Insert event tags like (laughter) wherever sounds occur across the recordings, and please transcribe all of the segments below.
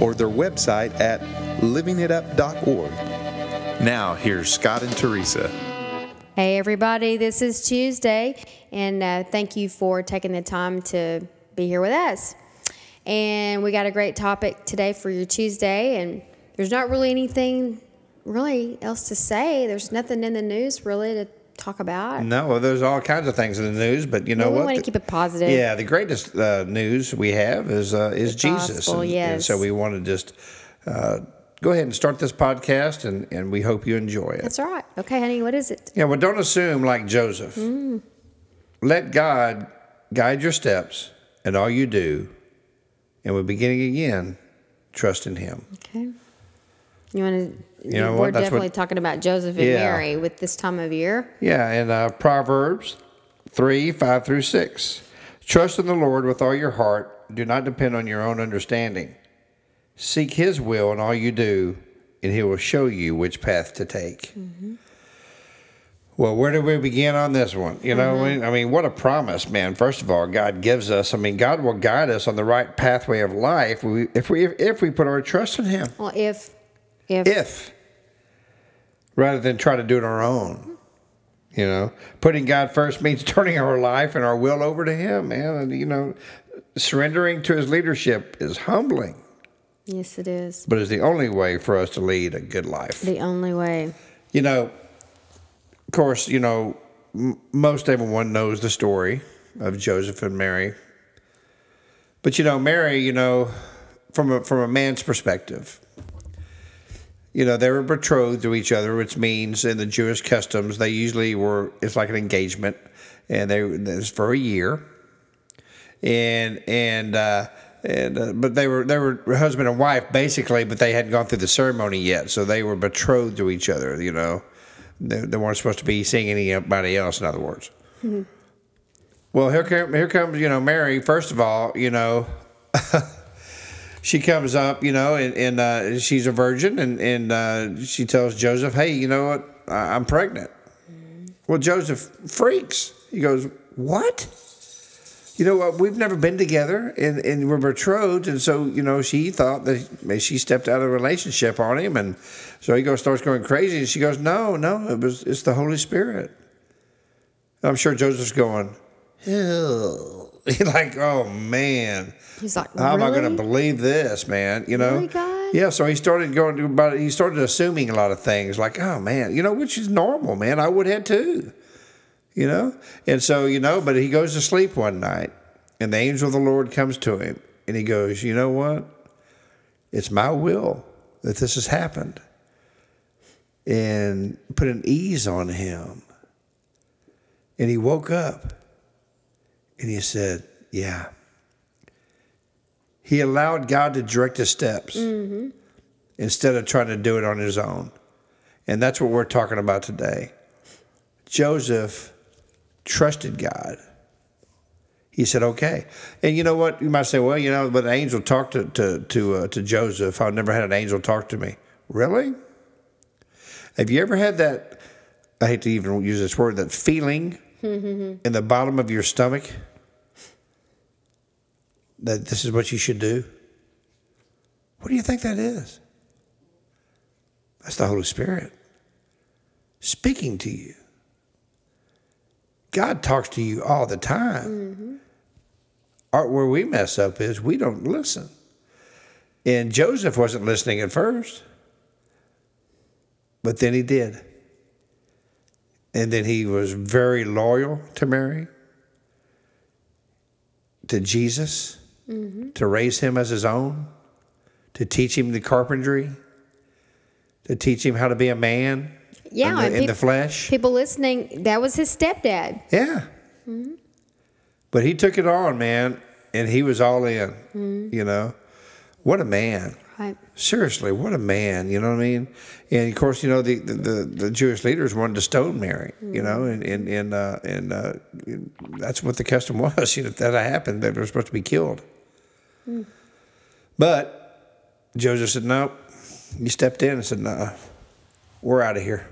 or their website at livingitup.org. Now, here's Scott and Teresa. Hey, everybody, this is Tuesday, and uh, thank you for taking the time to be here with us. And we got a great topic today for your Tuesday, and there's not really anything really else to say. There's nothing in the news really to talk about. No, well, there's all kinds of things in the news, but you know Well, we what? wanna keep it positive. Yeah, the greatest uh, news we have is uh, is The Jesus, gospel, and, and yes. so we want to just uh, go ahead and start this podcast, and and we hope you enjoy it. That's all right. Okay, honey, what is it? Yeah, well, don't assume like Joseph. Mm. Let God guide your steps and all you do, and we're beginning again. Trust in Him. Okay. You want to? You know we're what? Definitely what- talking about Joseph and Yeah. Mary with this time of year. Yeah, in uh, Proverbs 3 5 through 6. Trust in the Lord with all your heart. Do not depend on your own understanding. Seek His will in all you do, and He will show you which path to take. Well, where do we begin on this one? You know, I mean- I mean, what a promise, man. First of all, God gives us. I mean, God will guide us on the right pathway of life we- if we if we put our trust in Him. Well, if if, If rather than try to do it on our own. You know, putting God first means (laughs) turning our life and our will over to Him, man. And, you know, surrendering to His leadership is humbling, yes, it is but is the only way for us to lead a good life. the only way. You know, of course, you know, m- most everyone knows the story of Joseph and Mary. But you know, Mary, you know, from a from a man's perspective, you know, they were betrothed to each other, which means in the Jewish customs they usually were. It's like an engagement, and they was for a year, and and. uh and uh, but they were they were husband and wife basically, but they hadn't gone through the ceremony yet, so they were betrothed to each other. You know, they, they weren't supposed to be seeing anybody else. In other words, well, here come, here comes you know Mary. First of all, you know, (laughs) she comes up, you know, and, and uh, she's a virgin, and and uh, she tells Joseph, "Hey, you know what? I- I'm pregnant." Well, Joseph freaks. He goes, "What?" You know what? We've never been together, and, and we're betrothed, and so you know she thought that she stepped out of a relationship on him, and so he goes starts going crazy, and she goes, "No, no, it was it's the Holy Spirit." I'm sure Joseph's going, "Ew." (laughs) like, oh man, He's like, how am I going to believe this, man? You know? Oh really, God? Yeah. So he started going to about. He started assuming a lot of things, like, oh man, you know, which is normal, man. I would have too, you know. And so you know, but he goes to sleep one night, and the angel of the Lord comes to him, and he goes, you know what? It's my will that this has happened, and put an ease on him. And he woke up, and he said, yeah. He allowed God to direct his steps instead of trying to do it on his own. And that's what we're talking about today. Joseph trusted God. He said, "Okay." And you know what? You might say, "Well, you know, but an angel talked to to to, uh, to Joseph. I've never had an angel talk to me." Really? Have you ever had that? I hate to even use this word. That feeling in the bottom of your stomach that this is what you should do? What do you think that is? That's the Holy Spirit speaking to you. God talks to you all the time. Mm-hmm. Our, where we mess up is we don't listen. And Joseph wasn't listening at first, but then he did. And then he was very loyal to Mary, to Jesus, mm-hmm. to raise him as his own, to teach him the carpentry, to teach him how to be a man Yeah, in, the, and in the flesh. People listening, that was his stepdad. Yeah. Mm-hmm. But he took it on, man, and he was all in. Mm-hmm. You know, what a man. Right. Seriously, what a man, you know what I mean? And of course, you know, the, the, the Jewish leaders wanted to stone Mary, you know, and, and, and, uh, and uh, that's what the custom (laughs) was. You know, if that happened, they were supposed to be killed. But Joseph said, no. He stepped in and said, no, we're out of here.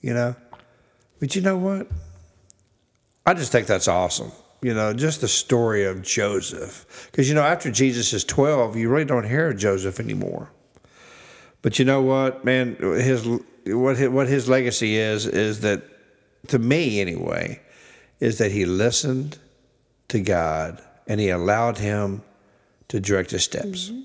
You know? But you know what? I just think that's awesome. You know, just the story of Joseph. Because, you know, after Jesus is 12, you really don't hear of Joseph anymore. But you know what, man? His what his, what his legacy is is that, to me anyway, is that he listened to God and he allowed him to direct his steps. Mm-hmm.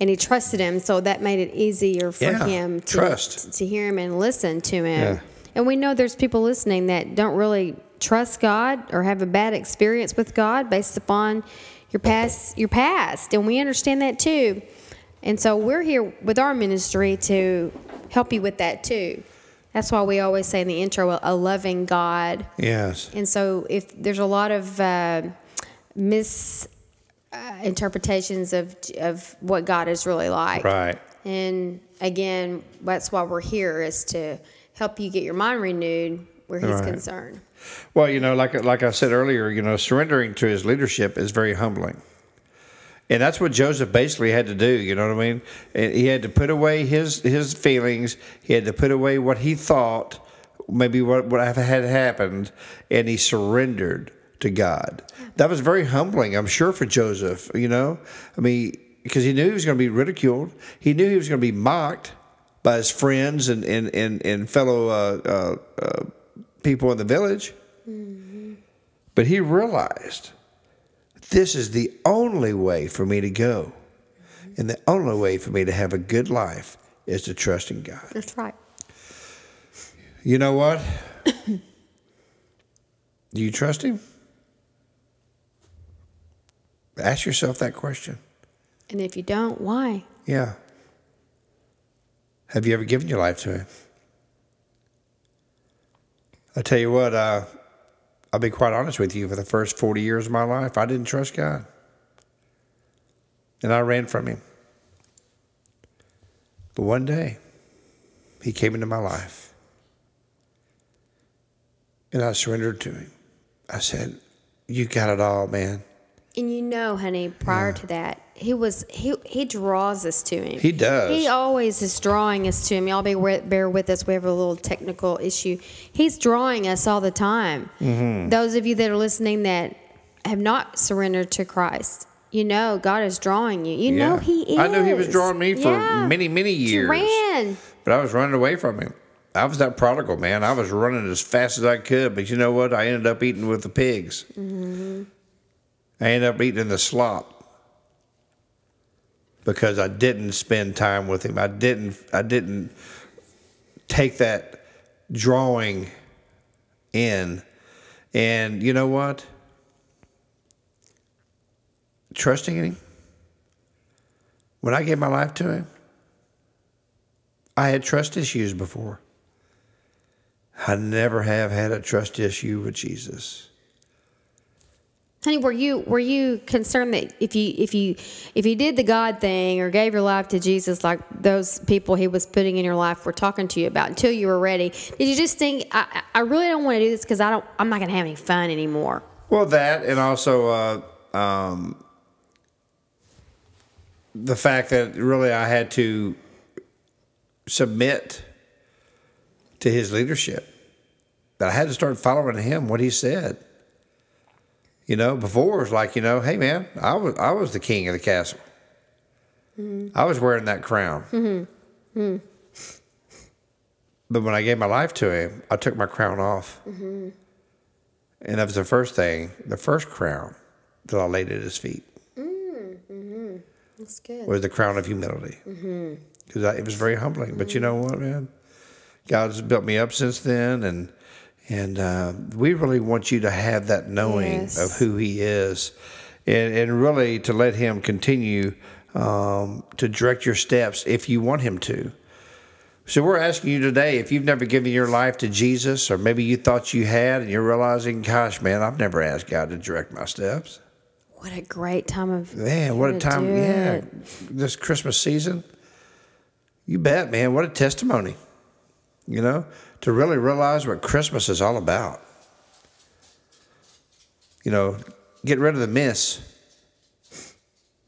and he trusted him, so that made it easier for Yeah, him to trust. to hear him and listen to him. Yeah. And we know there's people listening that don't really trust God or have a bad experience with God based upon your past your past, and we understand that too. And so we're here with our ministry to help you with that too. That's why we always say in the intro, a loving God. Yes. And so, if there's a lot of uh, misinterpretations of of what God is really like, Right. And again, that's why we're here is to help you get your mind renewed where He's Right. concerned. Well, you know, like like I said earlier, you know, surrendering to his leadership is very humbling. And that's what Joseph basically had to do, you know what I mean? He had to put away his his feelings, he had to put away what he thought maybe what what had happened, and he surrendered to God. That was very humbling, I'm sure for Joseph, you know? I mean, because he knew he was going to be ridiculed. He knew he was going to be mocked by his friends and and and, and fellow uh, uh, uh, people in the village. But he realized this is the only way for me to go. And the only way for me to have a good life is to trust in God. That's right. You know what? Do you trust him? Ask yourself that question. And if you don't, why? Yeah. Have you ever given your life to him? I tell you what, uh, I'll be quite honest with you. For the first 40 years of my life, I didn't trust God. And I ran from him. But one day, he came into my life. And I surrendered to him. I said, You got it all, man. And you know, honey, prior to that, he was he he draws us to him. He does. He always is drawing us to him. Y'all be bear with us. We have a little technical issue. He's drawing us all the time. Mm-hmm. Those of you that are listening that have not surrendered to Christ, you know God is drawing you. You know He is. I knew he was drawing me for Yeah. many, many You years. ran. But I was running away from him. I was that prodigal man. I was running as fast as I could. But you know what? I ended up eating with the pigs. I ended up eating in the slop because I didn't spend time with him. I didn't. I didn't take that drawing in. And you know what? Trusting him. When I gave my life to him, I had trust issues before. I never have had a trust issue with Jesus. Honey, were you were you concerned that if you if you if you did the God thing or gave your life to Jesus like those people He was putting in your life were talking to you about until you were ready? Did you just think I, I really don't want to do this because I don't I'm not going to have any fun anymore? Well, that and also uh, um, the fact that really I had to submit to his leadership. That I had to start following him, what he said. You know, before it was like, you know, hey man, I was I was the king of the castle. Mm-hmm. I was wearing that crown. Mm-hmm. Mm-hmm. But when I gave my life to him, I took my crown off. And that was the first thing, the first crown that I laid at his feet That's good. was the crown of humility. Because it was very humbling. But you know what, man? God's built me up since then, and and uh, we really want you to have that knowing Yes. of who He is, and and really to let Him continue um, to direct your steps if you want Him to. So we're asking you today if you've never given your life to Jesus, or maybe you thought you had, and you're realizing, gosh, man, I've never asked God to direct my steps. What a great time of Man, what a time. Yeah. it. This Christmas season. You bet, man. What a testimony. You know, to really realize what Christmas is all about. You know, get rid of the miss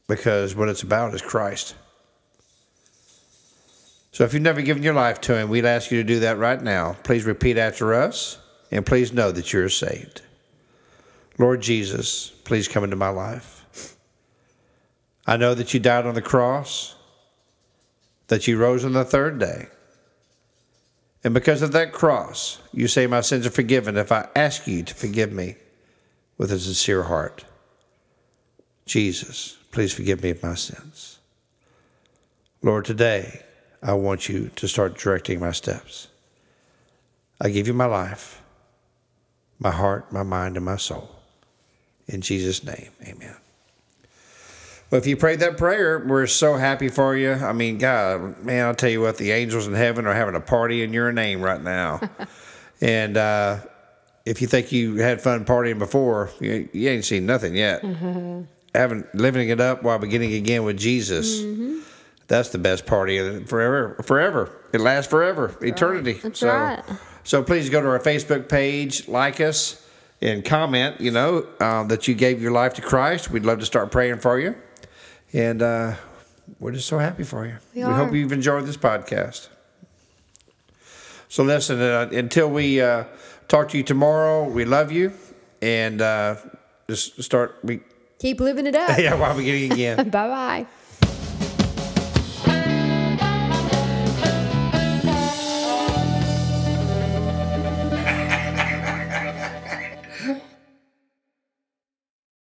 because what it's about is Christ. So if you've never given your life to Him, we'd ask you to do that right now. Please repeat after us and please know that you're saved. Lord Jesus, please come into my life. I know that you died on the cross, that you rose on the third day. And because of that cross, you say my sins are forgiven if I ask you to forgive me with a sincere heart. Jesus, please forgive me of my sins. Lord, today I want you to start directing my steps. I give you my life, my heart, my mind, and my soul. In Jesus' name, amen. Well, if you prayed that prayer, we're so happy for you. I mean, God, man, I'll tell you what, the angels in heaven are having a party in your name right now. (laughs) and uh, if you think you had fun partying before, you, you ain't seen nothing yet. Having living it up while beginning again with Jesus. That's the best party of it forever. Forever. It lasts forever. Eternity. That's so, right. So please go to our Facebook page, like us, and comment. You know uh, that you gave your life to Christ. We'd love to start praying for you, and uh, we're just so happy for you. We hope are. you've enjoyed this podcast. So listen, uh, until we uh, talk to you tomorrow, we love you, and uh, just start. We Keep living it up. (laughs) yeah, while we're beginning again. (laughs) bye bye.